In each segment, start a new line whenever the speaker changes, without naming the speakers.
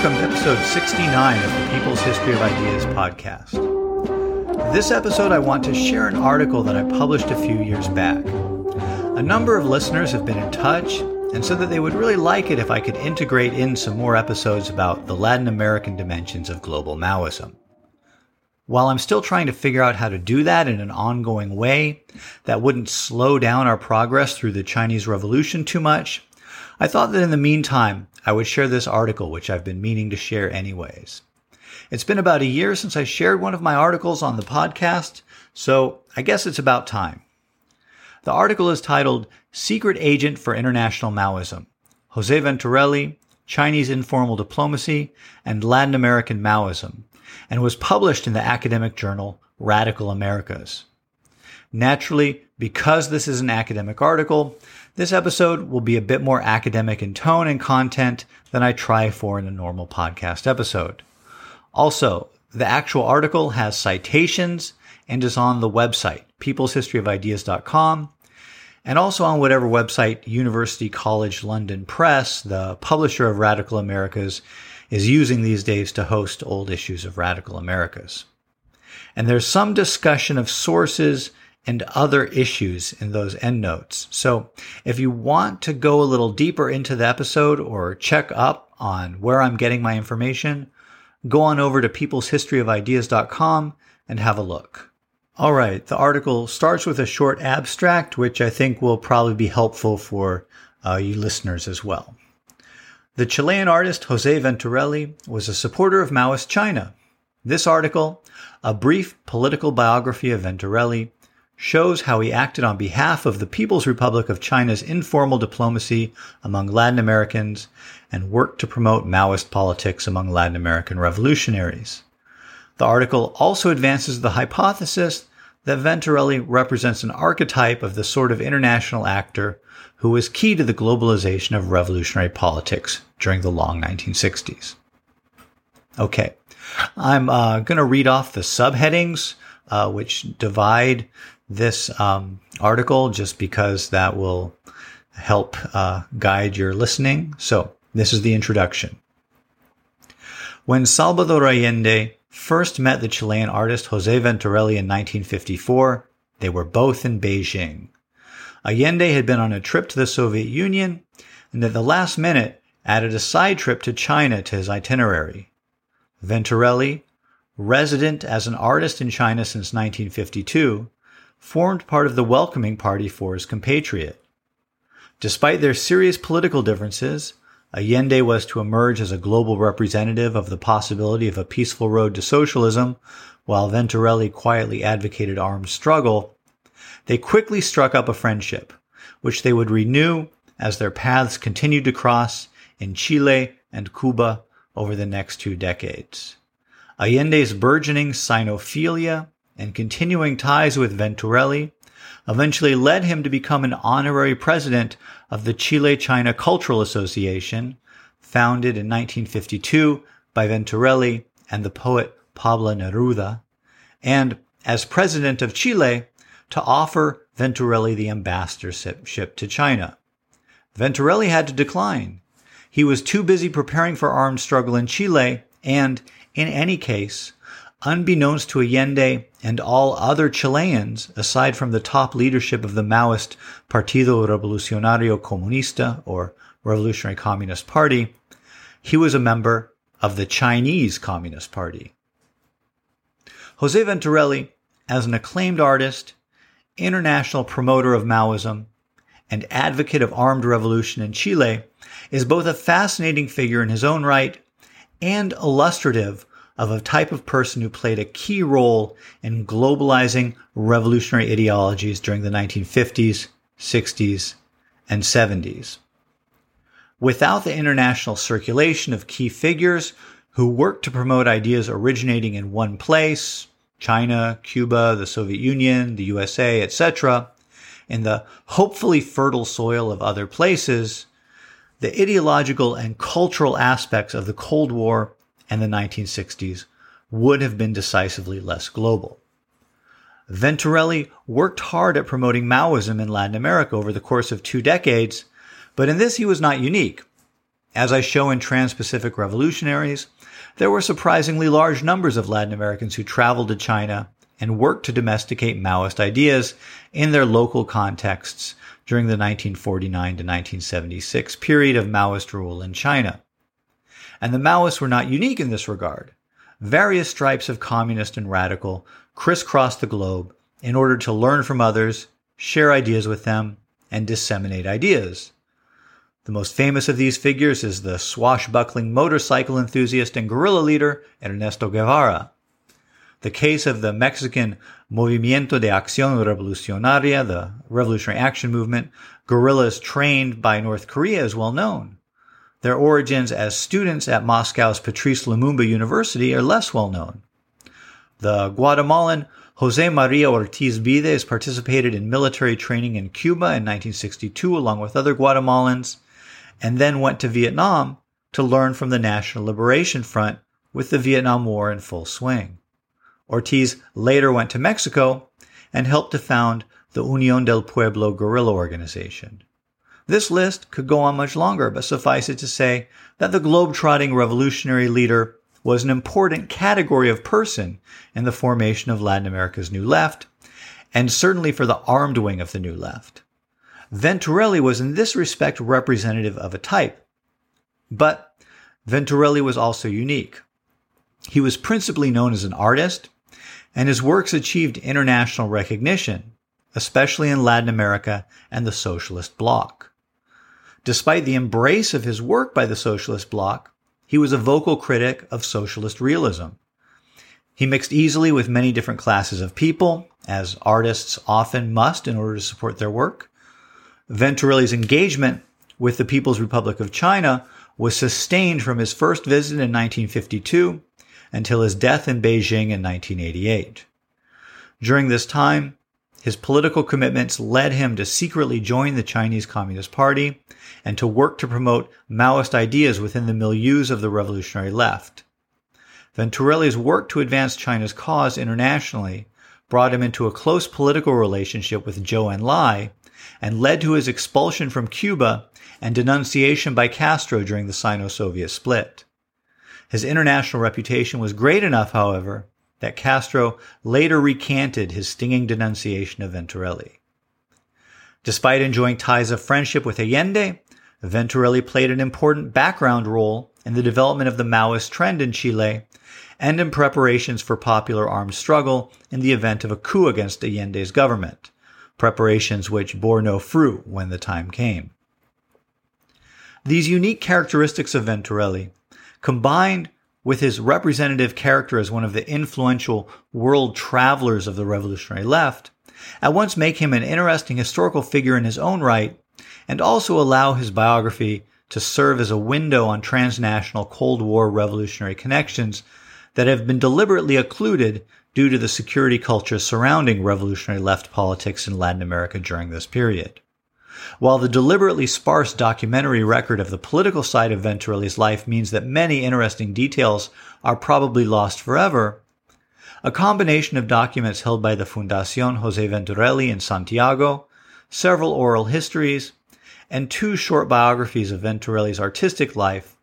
welcome to episode 69 of the People's History of Ideas podcast. This episode, I want to share an article that I published a few years back. A number of listeners have been in touch and said that they would really like it if I could integrate in some more episodes about the Latin American dimensions of global Maoism. While I'm still trying to figure out how to do that in an ongoing way that wouldn't slow down our progress through the Chinese Revolution too much, I thought that in the meantime, I would share this article, which I've been meaning to share anyways. It's been about a year since I shared one of my articles on the podcast, so I guess it's about time. The article is titled Secret Agent for International Maoism Jose Venturelli, Chinese Informal Diplomacy, and Latin American Maoism and was published in the academic journal Radical Americas. Naturally, because this is an academic article, this episode will be a bit more academic in tone and content than I try for in a normal podcast episode. Also, the actual article has citations and is on the website, peopleshistoryofideas.com, and also on whatever website University College London Press, the publisher of Radical Americas, is using these days to host old issues of Radical Americas. And there's some discussion of sources and other issues in those endnotes. So if you want to go a little deeper into the episode or check up on where I'm getting my information, go on over to peopleshistoryofideas.com and have a look. All right, the article starts with a short abstract, which I think will probably be helpful for uh, you listeners as well. The Chilean artist Jose Venturelli was a supporter of Maoist China. This article, a brief political biography of Venturelli, shows how he acted on behalf of the People's Republic of China's informal diplomacy among Latin Americans and worked to promote Maoist politics among Latin American revolutionaries. The article also advances the hypothesis that Venturelli represents an archetype of the sort of international actor who was key to the globalization of revolutionary politics during the long 1960s. Okay, I'm uh, going to read off the subheadings uh, which divide this um, article just because that will help uh, guide your listening. So, this is the introduction. When Salvador Allende first met the Chilean artist Jose Venturelli in 1954, they were both in Beijing. Allende had been on a trip to the Soviet Union and at the last minute added a side trip to China to his itinerary. Venturelli, resident as an artist in China since 1952, formed part of the welcoming party for his compatriot. Despite their serious political differences, Allende was to emerge as a global representative of the possibility of a peaceful road to socialism, while Venturelli quietly advocated armed struggle. They quickly struck up a friendship, which they would renew as their paths continued to cross in Chile and Cuba over the next two decades. Allende's burgeoning Sinophilia and continuing ties with Venturelli eventually led him to become an honorary president of the Chile China Cultural Association, founded in 1952 by Venturelli and the poet Pablo Neruda, and as president of Chile to offer Venturelli the ambassadorship to China. Venturelli had to decline. He was too busy preparing for armed struggle in Chile, and in any case, unbeknownst to Allende and all other Chileans, aside from the top leadership of the Maoist Partido Revolucionario Comunista, or Revolutionary Communist Party, he was a member of the Chinese Communist Party. Jose Venturelli, as an acclaimed artist, international promoter of Maoism, and advocate of armed revolution in Chile, is both a fascinating figure in his own right and illustrative of a type of person who played a key role in globalizing revolutionary ideologies during the 1950s, 60s, and 70s. Without the international circulation of key figures who worked to promote ideas originating in one place, China, Cuba, the Soviet Union, the USA, etc., in the hopefully fertile soil of other places, the ideological and cultural aspects of the Cold War and the 1960s would have been decisively less global. Venturelli worked hard at promoting Maoism in Latin America over the course of two decades, but in this he was not unique. As I show in Trans-Pacific Revolutionaries, there were surprisingly large numbers of Latin Americans who traveled to China and worked to domesticate Maoist ideas in their local contexts during the 1949 to 1976 period of Maoist rule in China. And the Maoists were not unique in this regard. Various stripes of communist and radical crisscrossed the globe in order to learn from others, share ideas with them, and disseminate ideas. The most famous of these figures is the swashbuckling motorcycle enthusiast and guerrilla leader Ernesto Guevara. The case of the Mexican Movimiento de Acción Revolucionaria, the Revolutionary Action Movement, guerrillas trained by North Korea is well known. Their origins as students at Moscow's Patrice Lumumba University are less well known. The Guatemalan Jose Maria Ortiz Vides participated in military training in Cuba in 1962 along with other Guatemalans and then went to Vietnam to learn from the National Liberation Front with the Vietnam War in full swing. Ortiz later went to Mexico and helped to found the Unión del Pueblo guerrilla organization. This list could go on much longer, but suffice it to say that the globe-trotting revolutionary leader was an important category of person in the formation of Latin America's New Left, and certainly for the armed wing of the New Left. Venturelli was in this respect representative of a type. But Venturelli was also unique. He was principally known as an artist, and his works achieved international recognition, especially in Latin America and the Socialist Bloc. Despite the embrace of his work by the Socialist Bloc, he was a vocal critic of socialist realism. He mixed easily with many different classes of people, as artists often must in order to support their work. Venturelli's engagement with the People's Republic of China was sustained from his first visit in 1952 until his death in Beijing in 1988. During this time, his political commitments led him to secretly join the Chinese Communist Party and to work to promote Maoist ideas within the milieus of the revolutionary left. Venturelli's work to advance China's cause internationally brought him into a close political relationship with Zhou Enlai, and led to his expulsion from Cuba and denunciation by Castro during the Sino-Soviet split. His international reputation was great enough, however, that Castro later recanted his stinging denunciation of Venturelli. Despite enjoying ties of friendship with Allende, Venturelli played an important background role in the development of the Maoist trend in Chile and in preparations for popular armed struggle in the event of a coup against Allende's government preparations which bore no fruit when the time came. These unique characteristics of Venturelli, combined with his representative character as one of the influential world travelers of the revolutionary left, at once make him an interesting historical figure in his own right and also allow his biography to serve as a window on transnational Cold War revolutionary connections that have been deliberately occluded due to the security culture surrounding revolutionary left politics in Latin America during this period. While the deliberately sparse documentary record of the political side of Venturelli's life means that many interesting details are probably lost forever, a combination of documents held by the Fundación Jose Venturelli in Santiago, several oral histories, and two short biographies of Venturelli's artistic life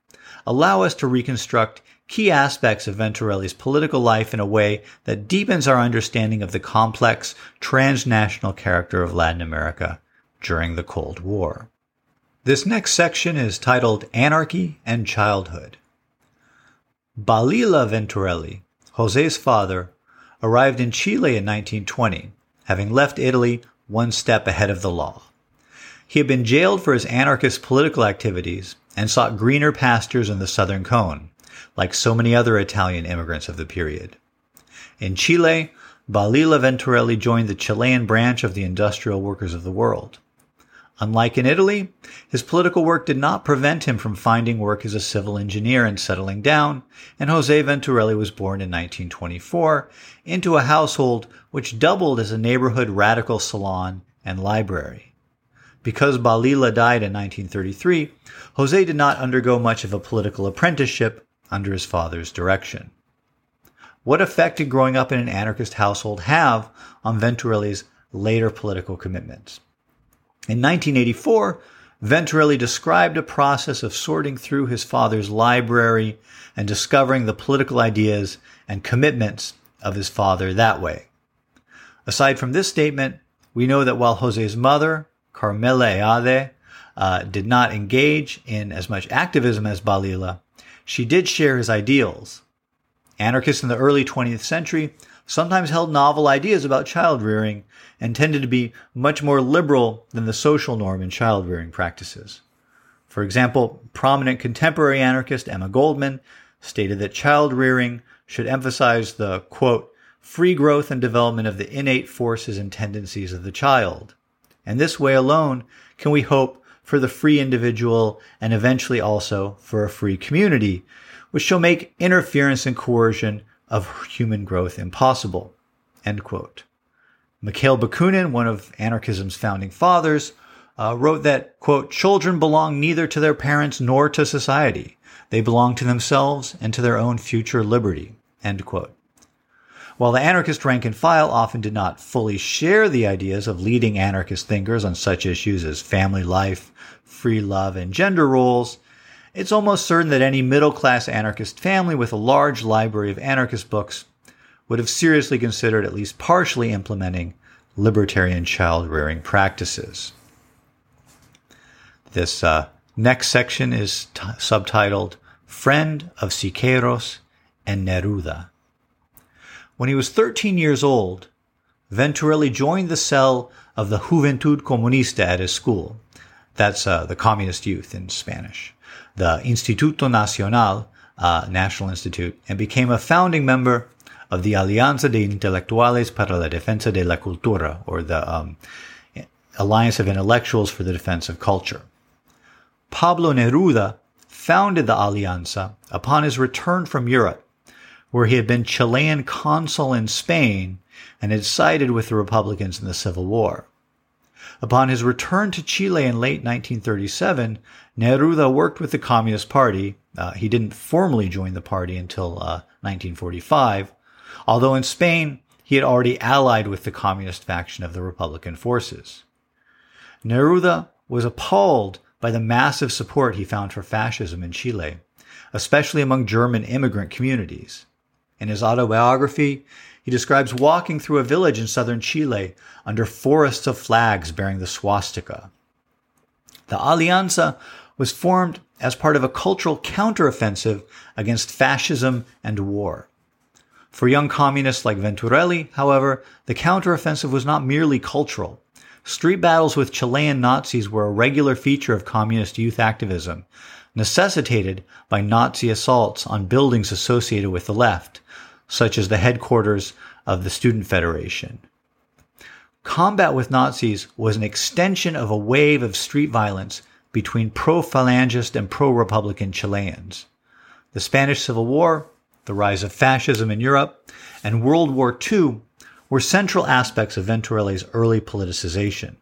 allow us to reconstruct key aspects of Venturelli's political life in a way that deepens our understanding of the complex transnational character of Latin America during the Cold War. This next section is titled Anarchy and Childhood. Balila Venturelli, Jose's father, arrived in Chile in 1920, having left Italy one step ahead of the law. He had been jailed for his anarchist political activities and sought greener pastures in the Southern Cone, like so many other Italian immigrants of the period. In Chile, Balila Venturelli joined the Chilean branch of the Industrial Workers of the World. Unlike in Italy, his political work did not prevent him from finding work as a civil engineer and settling down, and Jose Venturelli was born in 1924 into a household which doubled as a neighborhood radical salon and library. Because Balila died in 1933, Jose did not undergo much of a political apprenticeship, under his father's direction. What effect did growing up in an anarchist household have on Venturelli's later political commitments? In 1984, Venturelli described a process of sorting through his father's library and discovering the political ideas and commitments of his father that way. Aside from this statement, we know that while Jose's mother, Carmela Eade, uh, did not engage in as much activism as Balila, she did share his ideals. Anarchists in the early 20th century sometimes held novel ideas about child rearing and tended to be much more liberal than the social norm in child rearing practices. For example, prominent contemporary anarchist Emma Goldman stated that child rearing should emphasize the, quote, free growth and development of the innate forces and tendencies of the child. And this way alone can we hope for the free individual and eventually also for a free community, which shall make interference and coercion of human growth impossible. End quote. Mikhail Bakunin, one of anarchism's founding fathers, uh, wrote that, quote, children belong neither to their parents nor to society. They belong to themselves and to their own future liberty, end quote. While the anarchist rank and file often did not fully share the ideas of leading anarchist thinkers on such issues as family life, free love, and gender roles, it's almost certain that any middle class anarchist family with a large library of anarchist books would have seriously considered at least partially implementing libertarian child rearing practices. This uh, next section is t- subtitled Friend of Siqueiros and Neruda. When he was 13 years old, Venturelli joined the cell of the Juventud Comunista at his school. That's uh, the communist youth in Spanish. The Instituto Nacional, uh, National Institute, and became a founding member of the Alianza de Intelectuales para la Defensa de la Cultura, or the um, Alliance of Intellectuals for the Defense of Culture. Pablo Neruda founded the Alianza upon his return from Europe, where he had been Chilean consul in Spain and had sided with the Republicans in the Civil War. Upon his return to Chile in late 1937, Neruda worked with the Communist Party. Uh, he didn't formally join the party until uh, 1945, although in Spain he had already allied with the communist faction of the Republican forces. Neruda was appalled by the massive support he found for fascism in Chile, especially among German immigrant communities. In his autobiography, he describes walking through a village in southern Chile under forests of flags bearing the swastika. The Alianza was formed as part of a cultural counteroffensive against fascism and war. For young communists like Venturelli, however, the counteroffensive was not merely cultural. Street battles with Chilean Nazis were a regular feature of communist youth activism, necessitated by Nazi assaults on buildings associated with the left, such as the headquarters of the Student Federation. Combat with Nazis was an extension of a wave of street violence between pro Falangist and pro Republican Chileans. The Spanish Civil War the rise of fascism in Europe, and World War II were central aspects of Venturelli's early politicization.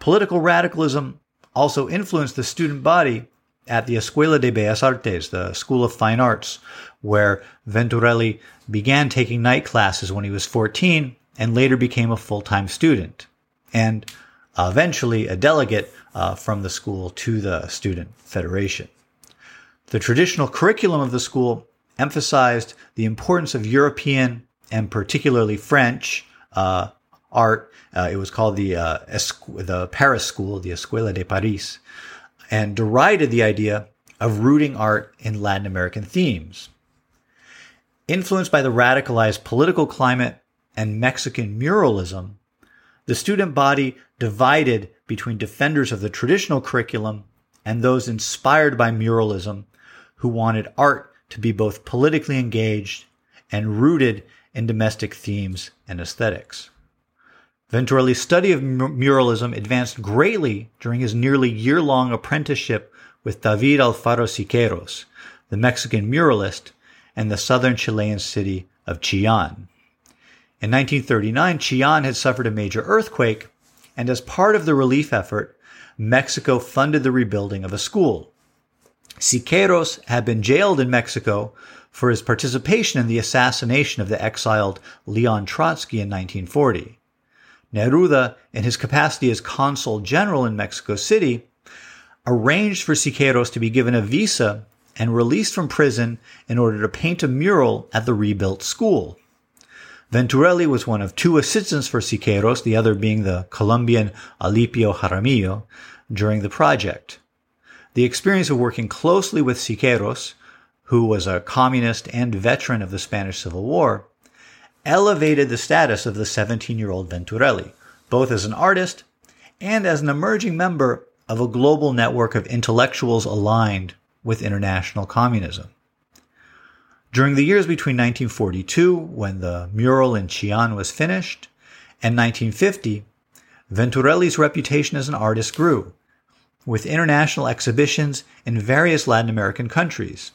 Political radicalism also influenced the student body at the Escuela de Bellas Artes, the School of Fine Arts, where Venturelli began taking night classes when he was 14 and later became a full time student, and eventually a delegate uh, from the school to the Student Federation. The traditional curriculum of the school emphasized the importance of European and particularly French uh, art. Uh, it was called the uh, the Paris School, the Escuela de Paris, and derided the idea of rooting art in Latin American themes. Influenced by the radicalized political climate and Mexican muralism, the student body divided between defenders of the traditional curriculum and those inspired by muralism who wanted art to be both politically engaged and rooted in domestic themes and aesthetics. Venturelli's study of muralism advanced greatly during his nearly year long apprenticeship with David Alfaro Siqueiros, the Mexican muralist, and the southern Chilean city of Chillán. In 1939, Chillán had suffered a major earthquake, and as part of the relief effort, Mexico funded the rebuilding of a school. Siqueiros had been jailed in Mexico for his participation in the assassination of the exiled Leon Trotsky in 1940. Neruda, in his capacity as consul general in Mexico City, arranged for Siqueiros to be given a visa and released from prison in order to paint a mural at the rebuilt school. Venturelli was one of two assistants for Siqueiros, the other being the Colombian Alipio Jaramillo, during the project. The experience of working closely with Siqueiros, who was a communist and veteran of the Spanish Civil War, elevated the status of the 17 year old Venturelli, both as an artist and as an emerging member of a global network of intellectuals aligned with international communism. During the years between 1942, when the mural in Chillán was finished, and 1950, Venturelli's reputation as an artist grew, with international exhibitions in various Latin American countries.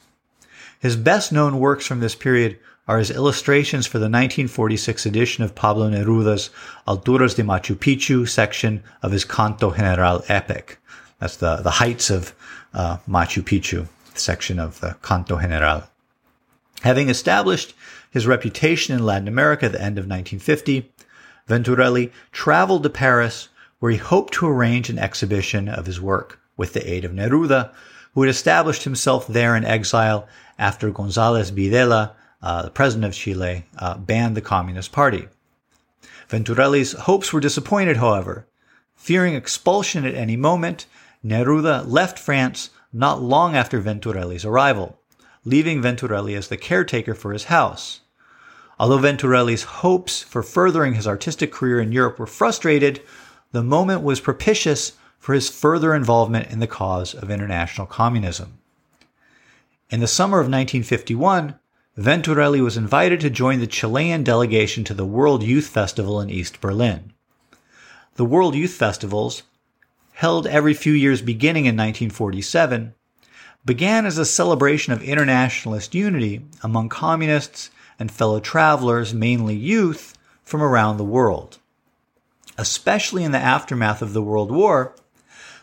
His best known works from this period are his illustrations for the 1946 edition of Pablo Neruda's Alturas de Machu Picchu section of his Canto General epic. That's the, the heights of uh, Machu Picchu section of the Canto General. Having established his reputation in Latin America at the end of 1950, Venturelli traveled to Paris where he hoped to arrange an exhibition of his work with the aid of Neruda, who had established himself there in exile after González Videla uh, the president of Chile, uh, banned the Communist Party. Venturelli's hopes were disappointed, however. Fearing expulsion at any moment, Neruda left France not long after Venturelli's arrival, leaving Venturelli as the caretaker for his house. Although Venturelli's hopes for furthering his artistic career in Europe were frustrated, the moment was propitious for his further involvement in the cause of international communism. In the summer of 1951, Venturelli was invited to join the Chilean delegation to the World Youth Festival in East Berlin. The World Youth Festivals, held every few years beginning in 1947, began as a celebration of internationalist unity among communists and fellow travelers, mainly youth, from around the world. Especially in the aftermath of the World War,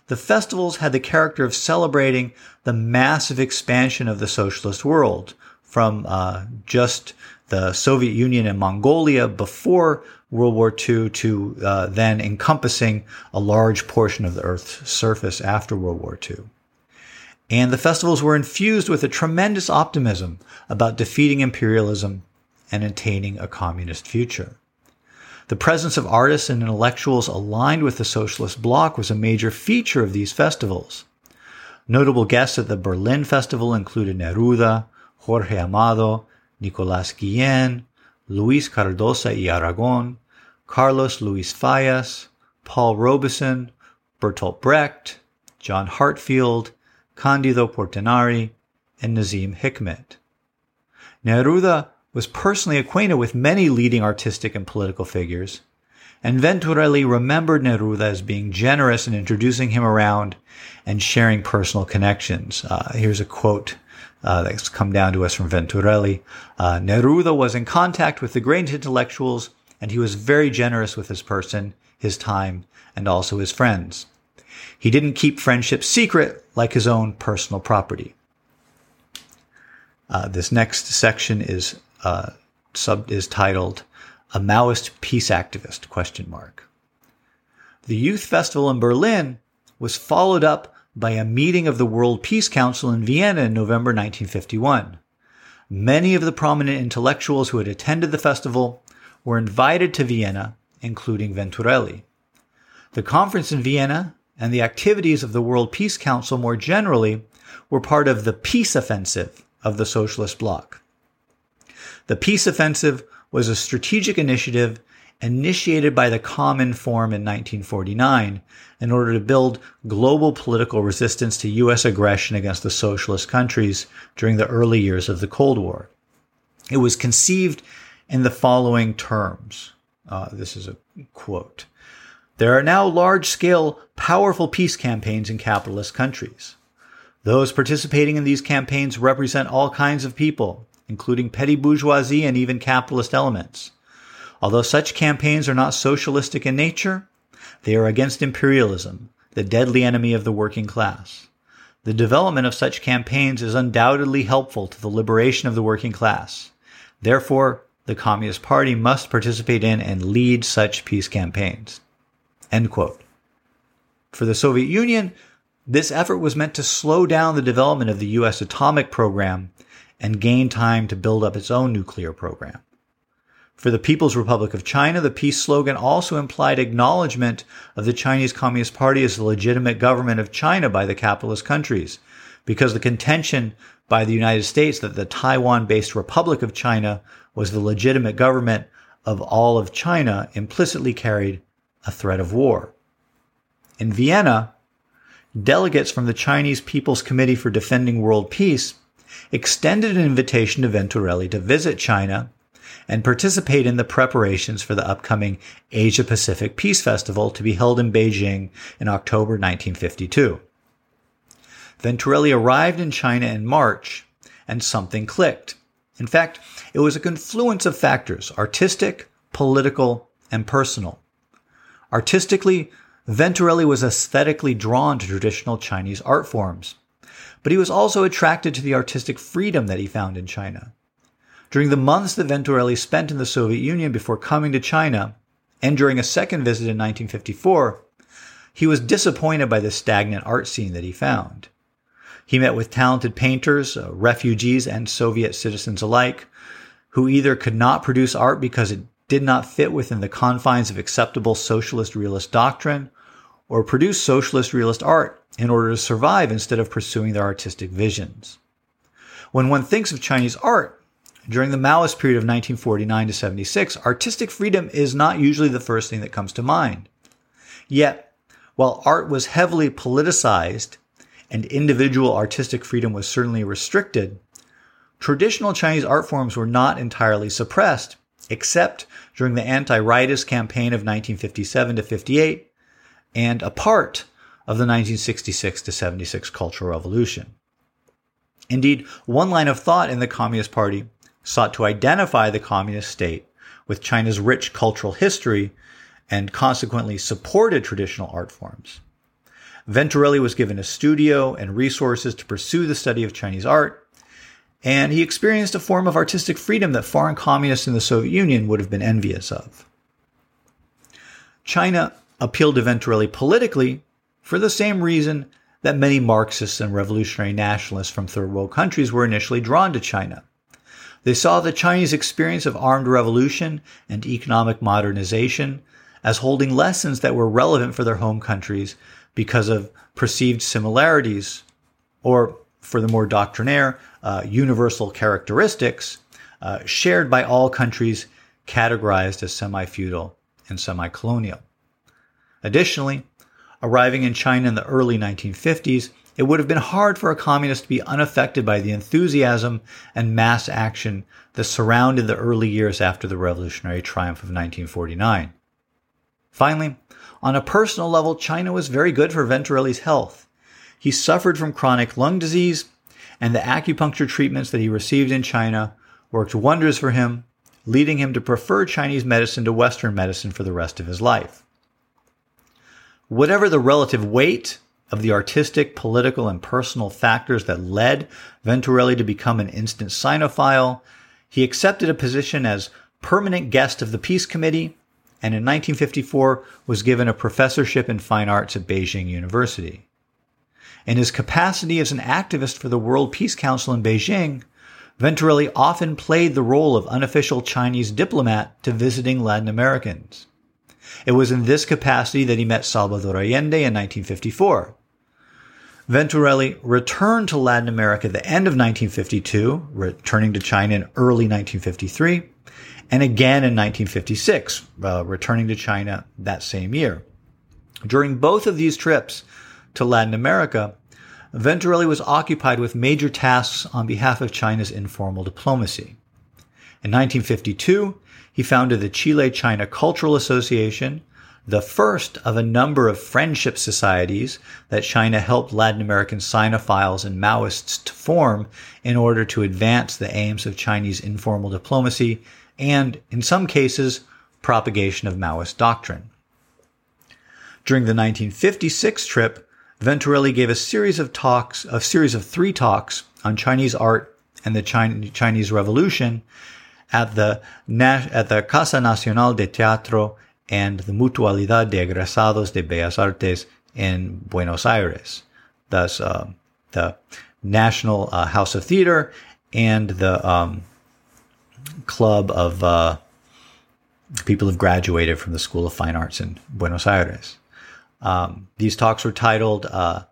the festivals had the character of celebrating the massive expansion of the socialist world, from uh, just the Soviet Union and Mongolia before World War II to uh, then encompassing a large portion of the Earth's surface after World War II. And the festivals were infused with a tremendous optimism about defeating imperialism and attaining a communist future. The presence of artists and intellectuals aligned with the socialist bloc was a major feature of these festivals. Notable guests at the Berlin Festival included Neruda, Jorge Amado, Nicolás Guillén, Luis Cardoza y Aragon, Carlos Luis Fallas, Paul Robeson, Bertolt Brecht, John Heartfield, Candido Portinari, and Nazim Hikmet. Neruda was personally acquainted with many leading artistic and political figures, and Venturelli remembered Neruda as being generous in introducing him around and sharing personal connections. Uh, here's a quote uh, that's come down to us from Venturelli. Uh, Neruda was in contact with the great intellectuals, and he was very generous with his person, his time, and also his friends. He didn't keep friendship secret like his own personal property. Uh, this next section is uh, sub is titled "A Maoist Peace Activist?" Question mark. The Youth Festival in Berlin was followed up by a meeting of the World Peace Council in Vienna in November 1951. Many of the prominent intellectuals who had attended the festival were invited to Vienna, including Venturelli. The conference in Vienna and the activities of the World Peace Council more generally were part of the peace offensive of the socialist bloc. The peace offensive was a strategic initiative initiated by the Cominform in 1949 in order to build global political resistance to U.S. aggression against the socialist countries during the early years of the Cold War. It was conceived in the following terms. Uh, this is a quote. There are now large scale, powerful peace campaigns in capitalist countries. Those participating in these campaigns represent all kinds of people, including petty bourgeoisie and even capitalist elements. Although such campaigns are not socialistic in nature, they are against imperialism, the deadly enemy of the working class. The development of such campaigns is undoubtedly helpful to the liberation of the working class. Therefore, the Communist Party must participate in and lead such peace campaigns. End quote. For the Soviet Union, this effort was meant to slow down the development of the U.S. atomic program and gain time to build up its own nuclear program. For the People's Republic of China, the peace slogan also implied acknowledgement of the Chinese Communist Party as the legitimate government of China by the capitalist countries, because the contention by the United States that the Taiwan based Republic of China was the legitimate government of all of China implicitly carried a threat of war. In Vienna, delegates from the Chinese People's Committee for Defending World Peace extended an invitation to Venturelli to visit China and participate in the preparations for the upcoming Asia Pacific Peace Festival to be held in Beijing in October 1952. Venturelli arrived in China in March and something clicked. In fact, it was a confluence of factors, artistic, political, and personal. Artistically, Venturelli was aesthetically drawn to traditional Chinese art forms, but he was also attracted to the artistic freedom that he found in China. During the months that Venturelli spent in the Soviet Union before coming to China, and during a second visit in 1954, he was disappointed by the stagnant art scene that he found. He met with talented painters, uh, refugees, and Soviet citizens alike, who either could not produce art because it did not fit within the confines of acceptable socialist realist doctrine, or produce socialist realist art in order to survive instead of pursuing their artistic visions. When one thinks of Chinese art, during the Maoist period of 1949 to 76, artistic freedom is not usually the first thing that comes to mind. Yet, while art was heavily politicized and individual artistic freedom was certainly restricted, traditional Chinese art forms were not entirely suppressed, except during the anti-rightist campaign of 1957 to 58 and a part of the 1966 to 76 Cultural Revolution. Indeed, one line of thought in the Communist Party sought to identify the communist state with China's rich cultural history and consequently supported traditional art forms. Venturelli was given a studio and resources to pursue the study of Chinese art, and he experienced a form of artistic freedom that foreign communists in the Soviet Union would have been envious of. China appealed to Venturelli politically for the same reason that many Marxists and revolutionary nationalists from third world countries were initially drawn to China. They saw the Chinese experience of armed revolution and economic modernization as holding lessons that were relevant for their home countries because of perceived similarities, or for the more doctrinaire, uh, universal characteristics uh, shared by all countries categorized as semi feudal and semi colonial. Additionally, arriving in China in the early 1950s, it would have been hard for a communist to be unaffected by the enthusiasm and mass action that surrounded the early years after the revolutionary triumph of 1949. Finally, on a personal level, China was very good for Venturelli's health. He suffered from chronic lung disease, and the acupuncture treatments that he received in China worked wonders for him, leading him to prefer Chinese medicine to Western medicine for the rest of his life. Whatever the relative weight of the artistic, political, and personal factors that led Venturelli to become an instant Sinophile, he accepted a position as permanent guest of the Peace Committee and in 1954 was given a professorship in fine arts at Beijing University. In his capacity as an activist for the World Peace Council in Beijing, Venturelli often played the role of unofficial Chinese diplomat to visiting Latin Americans. It was in this capacity that he met Salvador Allende in 1954. Venturelli returned to Latin America at the end of 1952, returning to China in early 1953, and again in 1956, uh, returning to China that same year. During both of these trips to Latin America, Venturelli was occupied with major tasks on behalf of China's informal diplomacy. In 1952, he founded the Chile China Cultural Association, the first of a number of friendship societies that China helped Latin American Sinophiles and Maoists to form in order to advance the aims of Chinese informal diplomacy and, in some cases, propagation of Maoist doctrine. During the 1956 trip, Venturelli gave a series of talks, a series of three talks on Chinese art and the Chinese Revolution at the, at the Casa Nacional de Teatro and the Mutualidad de Egresados de Bellas Artes in Buenos Aires. Thus, uh, the National uh, House of Theater and the um, Club of uh, people who've graduated from the School of Fine Arts in Buenos Aires. Um, these talks were titled uh,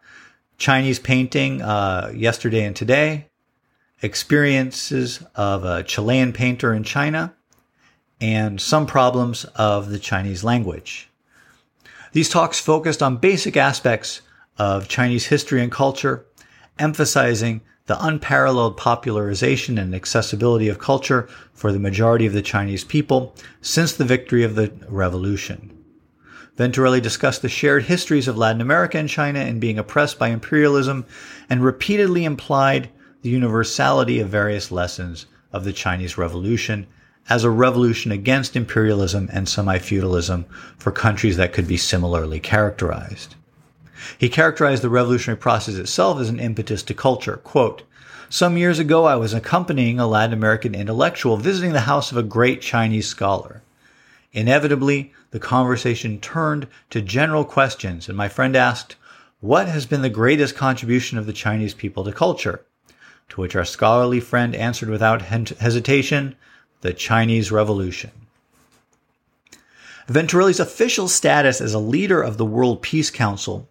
Chinese Painting uh, Yesterday and Today, Experiences of a Chilean Painter in China, and Some Problems of the Chinese Language. These talks focused on basic aspects of Chinese history and culture, emphasizing the unparalleled popularization and accessibility of culture for the majority of the Chinese people since the victory of the revolution. Venturelli discussed the shared histories of Latin America and China in being oppressed by imperialism and repeatedly implied the universality of various lessons of the Chinese Revolution as a revolution against imperialism and semi-feudalism for countries that could be similarly characterized. He characterized the revolutionary process itself as an impetus to culture. Quote, some years ago, I was accompanying a Latin American intellectual visiting the house of a great Chinese scholar. Inevitably, the conversation turned to general questions, and my friend asked, What has been the greatest contribution of the Chinese people to culture? To which our scholarly friend answered without hesitation, the Chinese Revolution. Venturelli's official status as a leader of the World Peace Council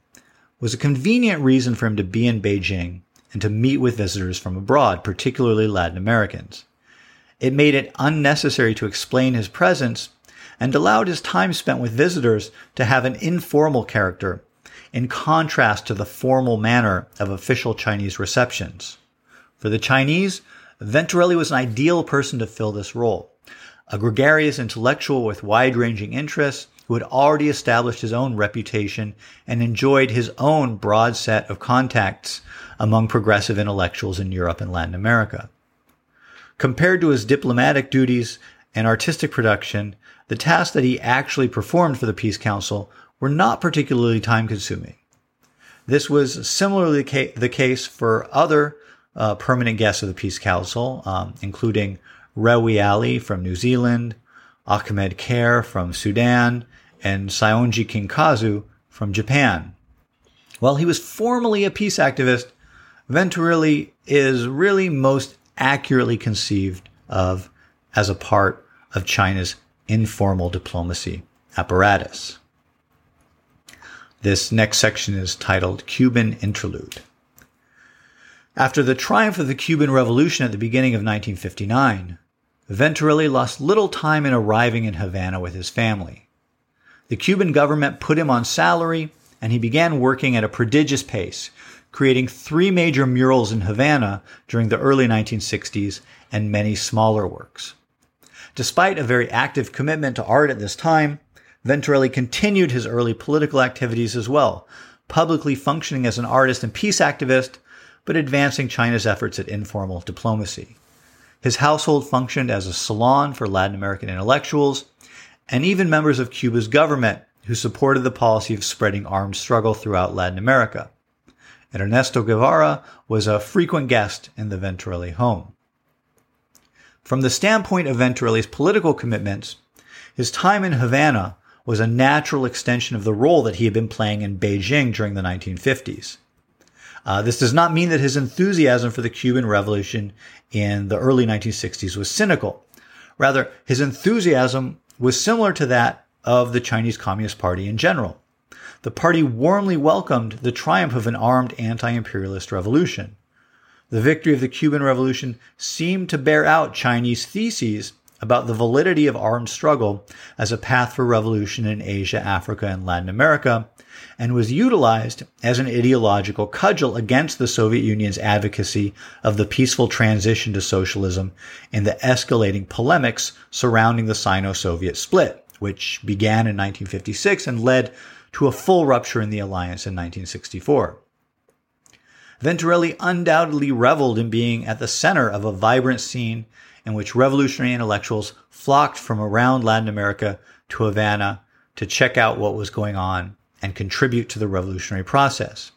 was a convenient reason for him to be in Beijing and to meet with visitors from abroad, particularly Latin Americans. It made it unnecessary to explain his presence and allowed his time spent with visitors to have an informal character in contrast to the formal manner of official Chinese receptions. For the Chinese, Venturelli was an ideal person to fill this role. A gregarious intellectual with wide ranging interests who had already established his own reputation and enjoyed his own broad set of contacts among progressive intellectuals in Europe and Latin America. Compared to his diplomatic duties and artistic production, the tasks that he actually performed for the Peace Council were not particularly time consuming. This was similarly the case for other uh, permanent guests of the Peace Council, um, including Rewi Alley from New Zealand, Ahmed Khair from Sudan, and Saionji Kinkazu from Japan. While he was formally a peace activist, Venturelli is really most accurately conceived of as a part of China's informal diplomacy apparatus. This next section is titled Cuban Interlude. After the triumph of the Cuban Revolution at the beginning of 1959, Venturelli lost little time in arriving in Havana with his family. The Cuban government put him on salary, and he began working at a prodigious pace, creating three major murals in Havana during the early 1960s and many smaller works. Despite a very active commitment to art at this time, Venturelli continued his early political activities as well, publicly functioning as an artist and peace activist but advancing China's efforts at informal diplomacy. His household functioned as a salon for Latin American intellectuals and even members of Cuba's government who supported the policy of spreading armed struggle throughout Latin America. And Ernesto Guevara was a frequent guest in the Venturelli home. From the standpoint of Venturelli's political commitments, his time in Havana was a natural extension of the role that he had been playing in Beijing during the 1950s. Uh, this does not mean that his enthusiasm for the Cuban Revolution in the early 1960s was cynical. Rather, his enthusiasm was similar to that of the Chinese Communist Party in general. The party warmly welcomed the triumph of an armed anti-imperialist revolution. The victory of the Cuban Revolution seemed to bear out Chinese theses about the validity of armed struggle as a path for revolution in Asia, Africa, and Latin America, and was utilized as an ideological cudgel against the Soviet Union's advocacy of the peaceful transition to socialism in the escalating polemics surrounding the Sino-Soviet split, which began in 1956 and led to a full rupture in the alliance in 1964. Venturelli undoubtedly reveled in being at the center of a vibrant scene in which revolutionary intellectuals flocked from around Latin America to Havana to check out what was going on and contribute to the revolutionary process.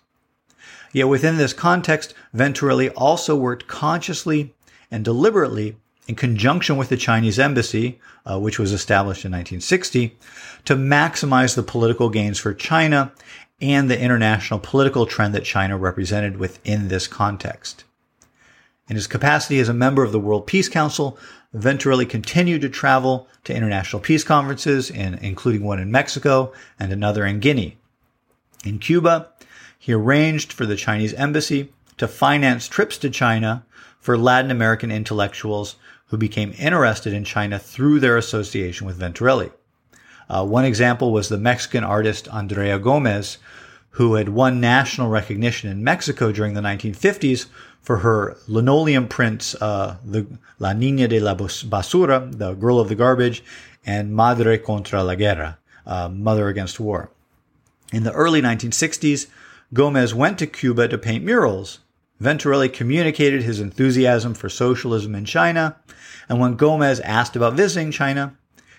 Yet within this context, Venturelli also worked consciously and deliberately in conjunction with the Chinese embassy, uh, which was established in 1960, to maximize the political gains for China and the international political trend that China represented within this context. In his capacity as a member of the World Peace Council, Venturelli continued to travel to international peace conferences, in, including one in Mexico and another in Guinea. In Cuba, he arranged for the Chinese embassy to finance trips to China for Latin American intellectuals who became interested in China through their association with Venturelli. Uh, one example was the Mexican artist Andrea Gomez, who had won national recognition in Mexico during the 1950s for her linoleum prints, uh, the La Niña de la Basura, the Girl of the Garbage, and Madre contra la Guerra, uh, Mother Against War. In the early 1960s, Gomez went to Cuba to paint murals. Venturelli communicated his enthusiasm for socialism in China, and when Gomez asked about visiting China,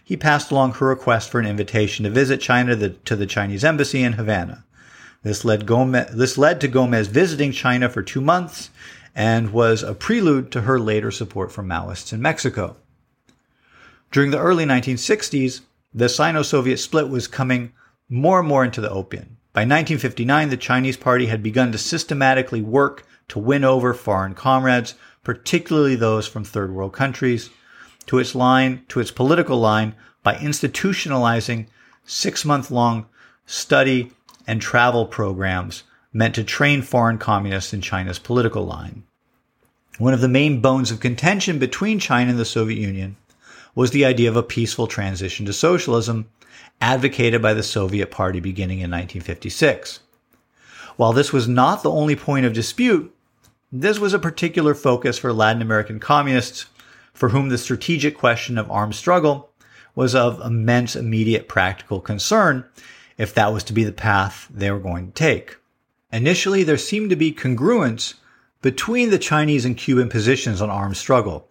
he passed along her request for an invitation to visit China to the, to the Chinese embassy in Havana. This led, this led to Gomez visiting China for two months and was a prelude to her later support for Maoists in Mexico. During the early 1960s, the Sino Soviet split was coming more and more into the open. By 1959, the Chinese Party had begun to systematically work to win over foreign comrades, particularly those from third world countries, to its line, to its political line by institutionalizing six month long study and travel programs meant to train foreign communists in China's political line. One of the main bones of contention between China and the Soviet Union was the idea of a peaceful transition to socialism advocated by the Soviet Party beginning in 1956. While this was not the only point of dispute, this was a particular focus for Latin American communists for whom the strategic question of armed struggle was of immense immediate practical concern if that was to be the path they were going to take. Initially, there seemed to be congruence between the Chinese and Cuban positions on armed struggle,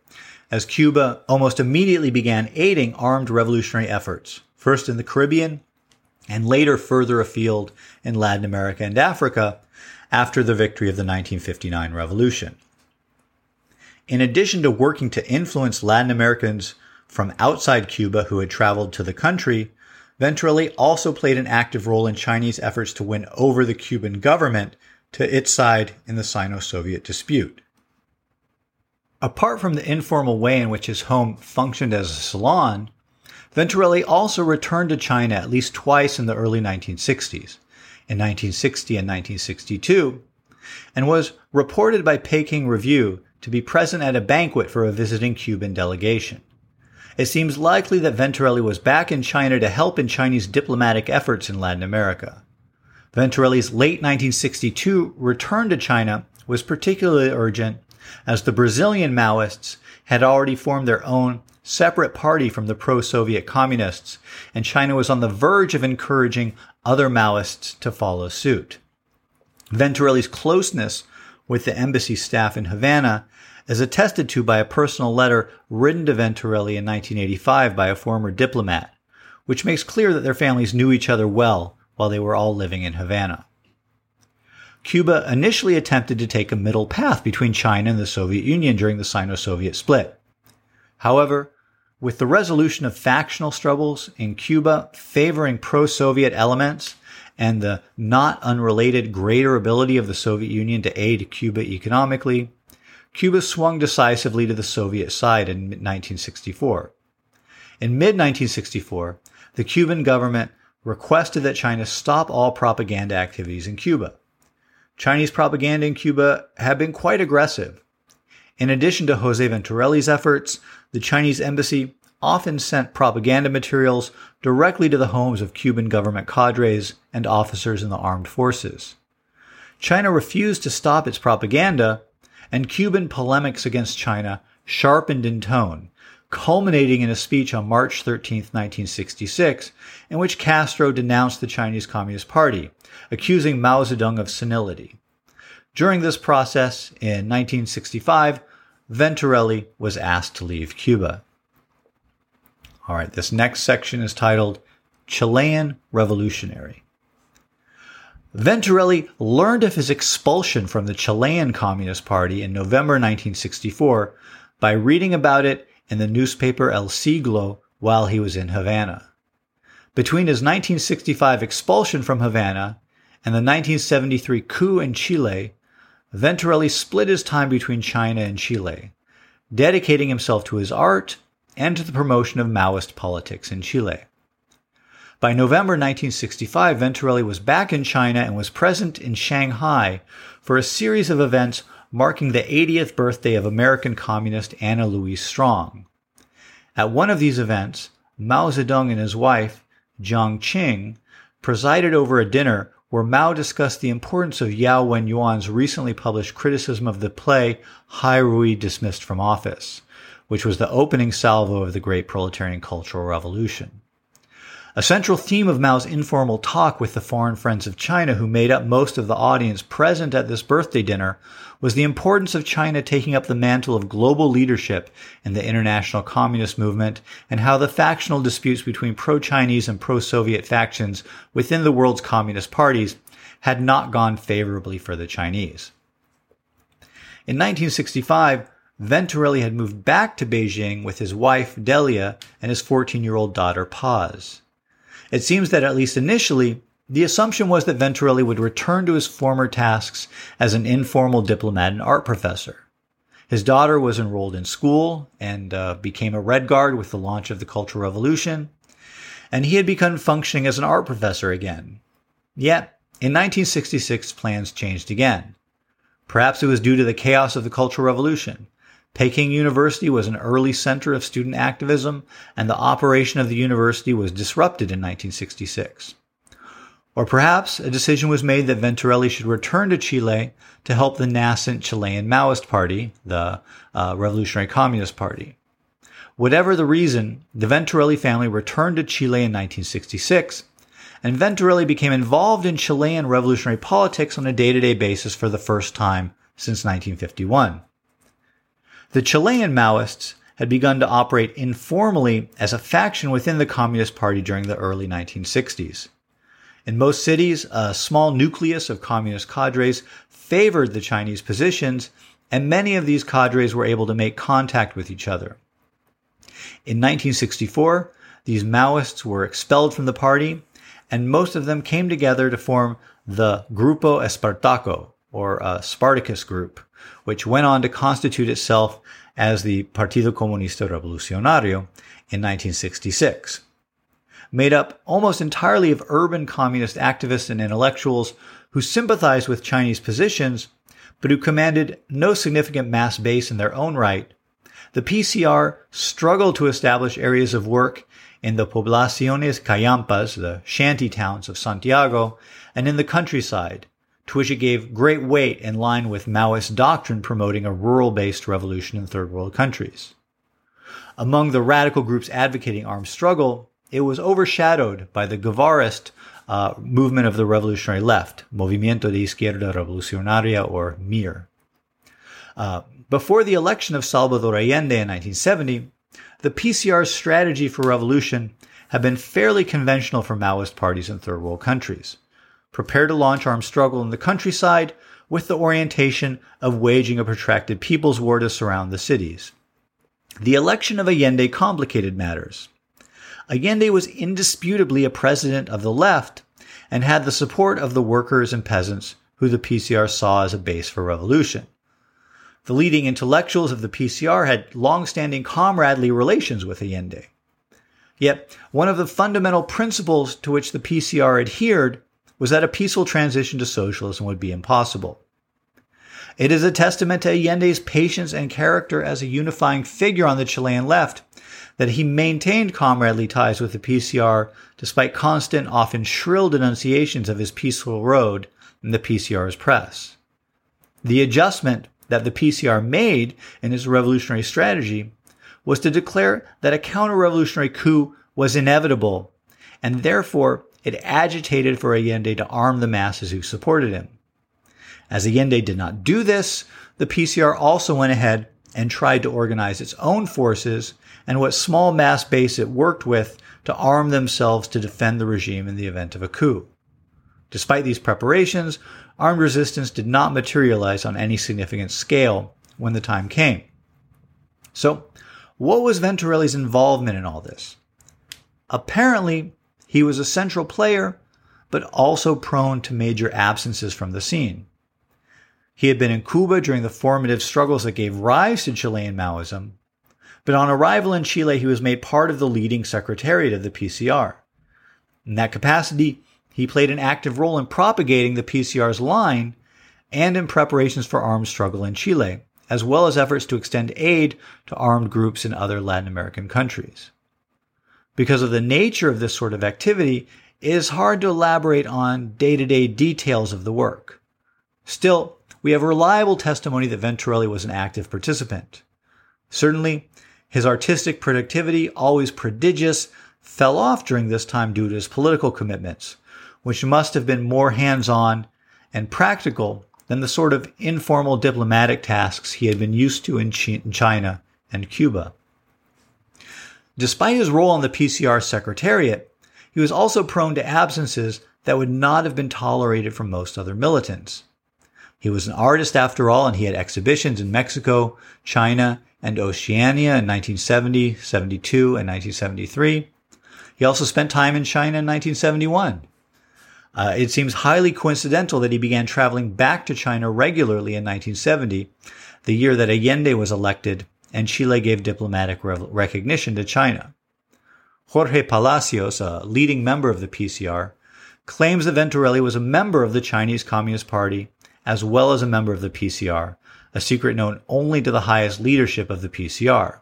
as Cuba almost immediately began aiding armed revolutionary efforts, first in the Caribbean and later further afield in Latin America and Africa after the victory of the 1959 revolution. In addition to working to influence Latin Americans from outside Cuba who had traveled to the country, Venturelli also played an active role in Chinese efforts to win over the Cuban government to its side in the Sino Soviet dispute. Apart from the informal way in which his home functioned as a salon, Venturelli also returned to China at least twice in the early 1960s, in 1960 and 1962, and was reported by Peking Review to be present at a banquet for a visiting Cuban delegation. It seems likely that Venturelli was back in China to help in Chinese diplomatic efforts in Latin America. Venturelli's late 1962 return to China was particularly urgent as the Brazilian Maoists had already formed their own separate party from the pro-Soviet communists, and China was on the verge of encouraging other Maoists to follow suit. Venturelli's closeness with the embassy staff in Havana is attested to by a personal letter written to Venturelli in 1985 by a former diplomat, which makes clear that their families knew each other well while they were all living in Havana. Cuba initially attempted to take a middle path between China and the Soviet Union during the Sino-Soviet split. However, with the resolution of factional struggles in Cuba favoring pro-Soviet elements and the not unrelated greater ability of the Soviet Union to aid Cuba economically, Cuba swung decisively to the Soviet side in 1964. In mid 1964, the Cuban government requested that China stop all propaganda activities in Cuba. Chinese propaganda in Cuba had been quite aggressive. In addition to Jose Venturelli's efforts, the Chinese embassy often sent propaganda materials directly to the homes of Cuban government cadres and officers in the armed forces. China refused to stop its propaganda, and Cuban polemics against China sharpened in tone, culminating in a speech on March 13, 1966, in which Castro denounced the Chinese Communist Party, accusing Mao Zedong of senility. During this process, in 1965, Venturelli was asked to leave Cuba. All right, this next section is titled Chilean Revolutionary. Venturelli learned of his expulsion from the Chilean Communist Party in November 1964 by reading about it in the newspaper El Siglo while he was in Havana. Between his 1965 expulsion from Havana and the 1973 coup in Chile, Venturelli split his time between China and Chile, dedicating himself to his art and to the promotion of Maoist politics in Chile. By November 1965, Venturelli was back in China and was present in Shanghai for a series of events marking the 80th birthday of American communist Anna Louise Strong. At one of these events, Mao Zedong and his wife, Jiang Qing, presided over a dinner where Mao discussed the importance of Yao Wenyuan's recently published criticism of the play Hai Rui Dismissed from Office, which was the opening salvo of the Great Proletarian Cultural Revolution. A central theme of Mao's informal talk with the foreign friends of China who made up most of the audience present at this birthday dinner was the importance of China taking up the mantle of global leadership in the international communist movement and how the factional disputes between pro-Chinese and pro-Soviet factions within the world's communist parties had not gone favorably for the Chinese. In 1965, Venturelli had moved back to Beijing with his wife, Delia, and his 14 year old daughter, Paz. It seems that at least initially, the assumption was that Venturelli would return to his former tasks as an informal diplomat and art professor. His daughter was enrolled in school and uh, became a Red Guard with the launch of the Cultural Revolution, and he had begun functioning as an art professor again. Yet, in 1966, plans changed again. Perhaps it was due to the chaos of the Cultural Revolution. Peking University was an early center of student activism, and the operation of the university was disrupted in 1966. Or perhaps a decision was made that Venturelli should return to Chile to help the nascent Chilean Maoist Party, the uh, Revolutionary Communist Party. Whatever the reason, the Venturelli family returned to Chile in 1966, and Venturelli became involved in Chilean revolutionary politics on a day to day basis for the first time since 1951. The Chilean Maoists had begun to operate informally as a faction within the Communist Party during the early 1960s. In most cities, a small nucleus of communist cadres favored the Chinese positions, and many of these cadres were able to make contact with each other. In 1964, these Maoists were expelled from the party, and most of them came together to form the Grupo Espartaco, or a Spartacus group, which went on to constitute itself as the Partido Comunista Revolucionario in 1966 made up almost entirely of urban communist activists and intellectuals who sympathized with Chinese positions, but who commanded no significant mass base in their own right, the PCR struggled to establish areas of work in the poblaciones callampas, the shanty towns of Santiago, and in the countryside, to which it gave great weight in line with Maoist doctrine promoting a rural-based revolution in third world countries. Among the radical groups advocating armed struggle, it was overshadowed by the Guevarist uh, movement of the revolutionary left, Movimiento de Izquierda Revolucionaria, or MIR. Uh, before the election of Salvador Allende in 1970, the PCR's strategy for revolution had been fairly conventional for Maoist parties in third world countries. Prepare to launch armed struggle in the countryside with the orientation of waging a protracted people's war to surround the cities. The election of Allende complicated matters. Allende was indisputably a president of the left and had the support of the workers and peasants who the PCR saw as a base for revolution. The leading intellectuals of the PCR had long-standing comradely relations with Allende. Yet, one of the fundamental principles to which the PCR adhered was that a peaceful transition to socialism would be impossible. It is a testament to Allende's patience and character as a unifying figure on the Chilean left that he maintained comradely ties with the PCR despite constant, often shrill denunciations of his peaceful road in the PCR's press. The adjustment that the PCR made in its revolutionary strategy was to declare that a counter-revolutionary coup was inevitable, and therefore it agitated for Allende to arm the masses who supported him. As Allende did not do this, the PCR also went ahead and tried to organize its own forces and what small mass base it worked with to arm themselves to defend the regime in the event of a coup. Despite these preparations, armed resistance did not materialize on any significant scale when the time came. So, what was Venturelli's involvement in all this? Apparently, he was a central player, but also prone to major absences from the scene. He had been in Cuba during the formative struggles that gave rise to Chilean Maoism, but on arrival in Chile, he was made part of the leading secretariat of the PCR. In that capacity, he played an active role in propagating the PCR's line and in preparations for armed struggle in Chile, as well as efforts to extend aid to armed groups in other Latin American countries. Because of the nature of this sort of activity, it is hard to elaborate on day to day details of the work. Still, we have reliable testimony that Venturelli was an active participant. Certainly, his artistic productivity, always prodigious, fell off during this time due to his political commitments, which must have been more hands on and practical than the sort of informal diplomatic tasks he had been used to in China and Cuba. Despite his role on the PCR secretariat, he was also prone to absences that would not have been tolerated from most other militants. He was an artist after all, and he had exhibitions in Mexico, China, and Oceania in 1970, 72, and 1973. He also spent time in China in 1971. Uh, it seems highly coincidental that he began traveling back to China regularly in 1970, the year that Allende was elected and Chile gave diplomatic re- recognition to China. Jorge Palacios, a leading member of the PCR, claims that Venturelli was a member of the Chinese Communist Party as well as a member of the PCR, a secret known only to the highest leadership of the PCR.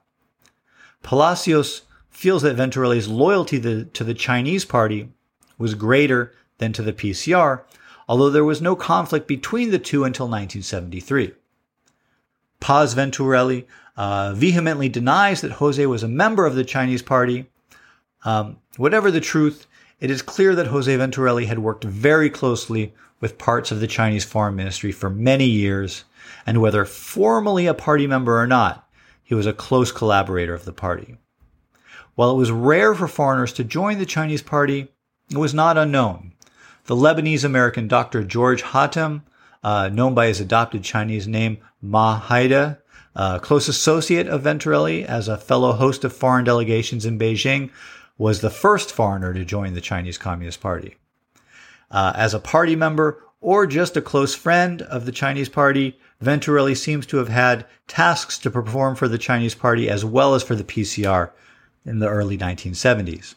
Palacios feels that Venturelli's loyalty to the, to the Chinese Party was greater than to the PCR, although there was no conflict between the two until 1973. Paz Venturelli uh, vehemently denies that Jose was a member of the Chinese Party. Um, whatever the truth, it is clear that Jose Venturelli had worked very closely with parts of the Chinese Foreign Ministry for many years, and whether formally a party member or not, he was a close collaborator of the party. While it was rare for foreigners to join the Chinese Party, it was not unknown. The Lebanese American doctor George Hatem, uh, known by his adopted Chinese name Ma Haide, a close associate of Venturelli as a fellow host of foreign delegations in Beijing, was the first foreigner to join the Chinese Communist Party. Uh, as a party member or just a close friend of the Chinese Party, Venturelli seems to have had tasks to perform for the Chinese Party as well as for the PCR in the early 1970s.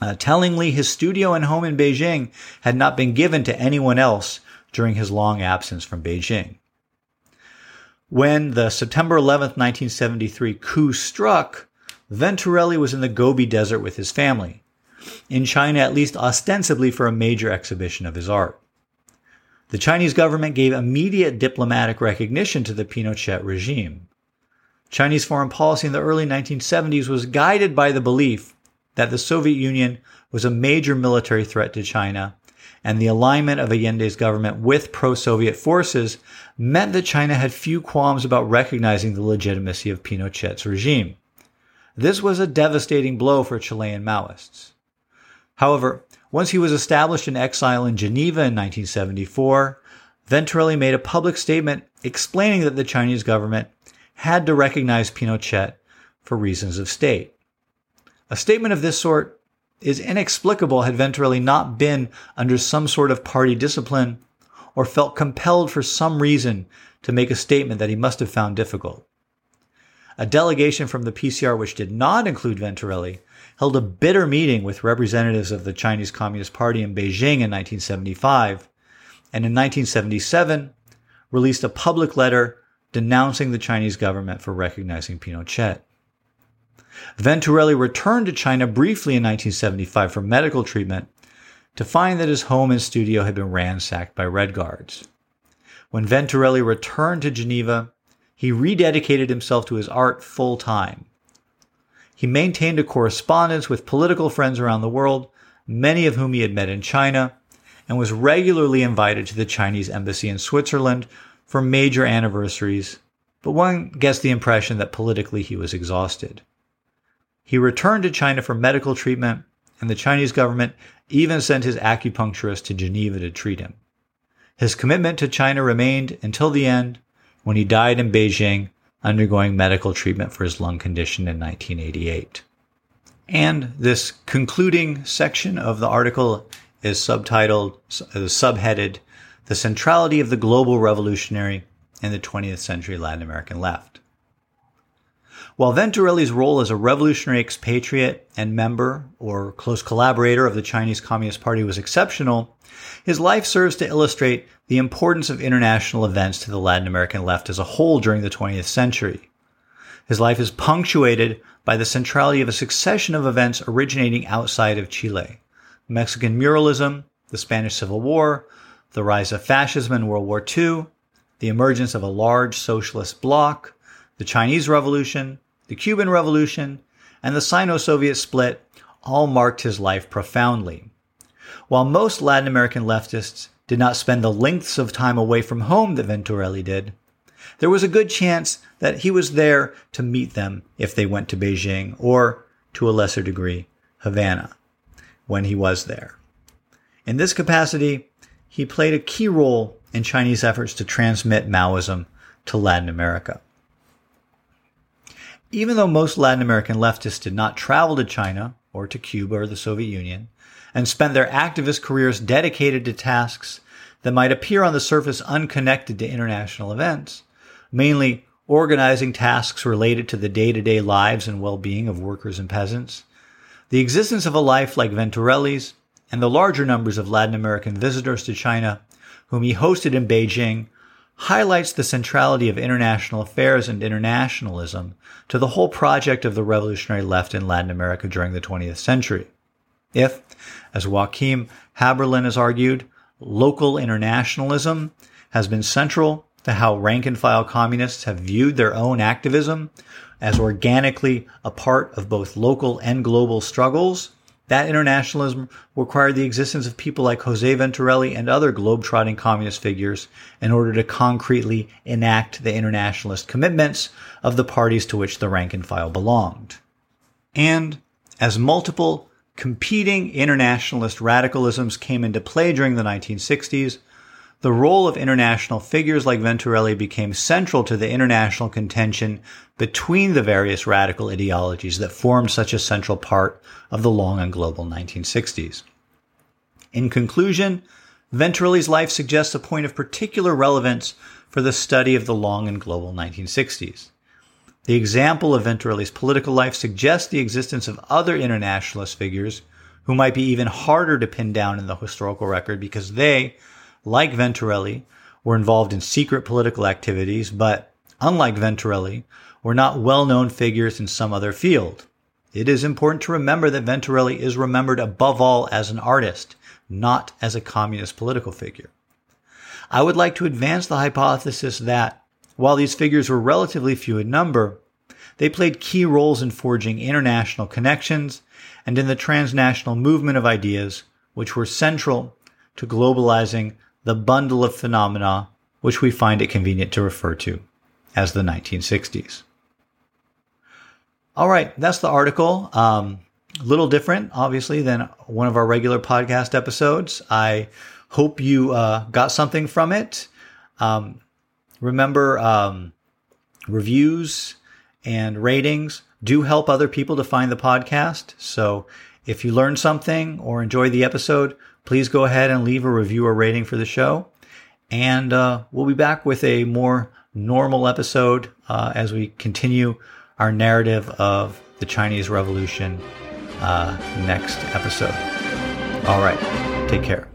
Uh, tellingly, his studio and home in Beijing had not been given to anyone else during his long absence from Beijing. When the September 11, 1973 coup struck, Venturelli was in the Gobi Desert with his family, in China at least ostensibly for a major exhibition of his art. The Chinese government gave immediate diplomatic recognition to the Pinochet regime. Chinese foreign policy in the early 1970s was guided by the belief that the Soviet Union was a major military threat to China, and the alignment of Allende's government with pro Soviet forces meant that China had few qualms about recognizing the legitimacy of Pinochet's regime. This was a devastating blow for Chilean Maoists. However, once he was established in exile in Geneva in 1974, Venturelli made a public statement explaining that the Chinese government had to recognize Pinochet for reasons of state. A statement of this sort is inexplicable had Venturelli not been under some sort of party discipline or felt compelled for some reason to make a statement that he must have found difficult. A delegation from the PCR, which did not include Venturelli, held a bitter meeting with representatives of the Chinese Communist Party in Beijing in 1975, and in 1977 released a public letter denouncing the Chinese government for recognizing Pinochet. Venturelli returned to China briefly in 1975 for medical treatment to find that his home and studio had been ransacked by Red Guards. When Venturelli returned to Geneva, he rededicated himself to his art full time. He maintained a correspondence with political friends around the world, many of whom he had met in China, and was regularly invited to the Chinese embassy in Switzerland for major anniversaries, but one gets the impression that politically he was exhausted. He returned to China for medical treatment, and the Chinese government even sent his acupuncturist to Geneva to treat him. His commitment to China remained until the end when he died in Beijing undergoing medical treatment for his lung condition in 1988. And this concluding section of the article is subtitled, is subheaded, The Centrality of the Global Revolutionary in the 20th Century Latin American Left. While Venturelli's role as a revolutionary expatriate and member or close collaborator of the Chinese Communist Party was exceptional, his life serves to illustrate the importance of international events to the Latin American left as a whole during the 20th century. His life is punctuated by the centrality of a succession of events originating outside of Chile. Mexican muralism, the Spanish Civil War, the rise of fascism in World War II, the emergence of a large socialist bloc, the Chinese Revolution, the Cuban Revolution, and the Sino-Soviet split all marked his life profoundly. While most Latin American leftists did not spend the lengths of time away from home that Venturelli did, there was a good chance that he was there to meet them if they went to Beijing or, to a lesser degree, Havana when he was there. In this capacity, he played a key role in Chinese efforts to transmit Maoism to Latin America. Even though most Latin American leftists did not travel to China or to Cuba or the Soviet Union and spent their activist careers dedicated to tasks that might appear on the surface unconnected to international events, mainly organizing tasks related to the day to day lives and well being of workers and peasants. The existence of a life like Venturelli's and the larger numbers of Latin American visitors to China whom he hosted in Beijing highlights the centrality of international affairs and internationalism to the whole project of the revolutionary left in Latin America during the 20th century. If, as Joachim Häberlen has argued, local internationalism has been central to how rank and file communists have viewed their own activism as organically a part of both local and global struggles. That internationalism required the existence of people like Jose Venturelli and other globe-trotting communist figures in order to concretely enact the internationalist commitments of the parties to which the rank and file belonged. And as multiple competing internationalist radicalisms came into play during the 1960s, the role of international figures like Venturelli became central to the international contention between the various radical ideologies that formed such a central part of the long and global 1960s. In conclusion, Venturelli's life suggests a point of particular relevance for the study of the long and global 1960s. The example of Venturelli's political life suggests the existence of other internationalist figures who might be even harder to pin down in the historical record because they, like Venturelli, were involved in secret political activities, but unlike Venturelli, were not well-known figures in some other field. It is important to remember that Venturelli is remembered above all as an artist, not as a communist political figure. I would like to advance the hypothesis that, while these figures were relatively few in number, they played key roles in forging international connections and in the transnational movement of ideas, which were central to globalizing the bundle of phenomena which we find it convenient to refer to as the 1960s. All right, that's the article. Um, a little different, obviously, than one of our regular podcast episodes. I hope you uh, got something from it. Um, remember, um, reviews and ratings do help other people to find the podcast. So if you learned something or enjoyed the episode, please go ahead and leave a review or rating for the show. And uh, we'll be back with a more normal episode uh, as we continue our narrative of the Chinese Revolution uh, next episode. All right. Take care.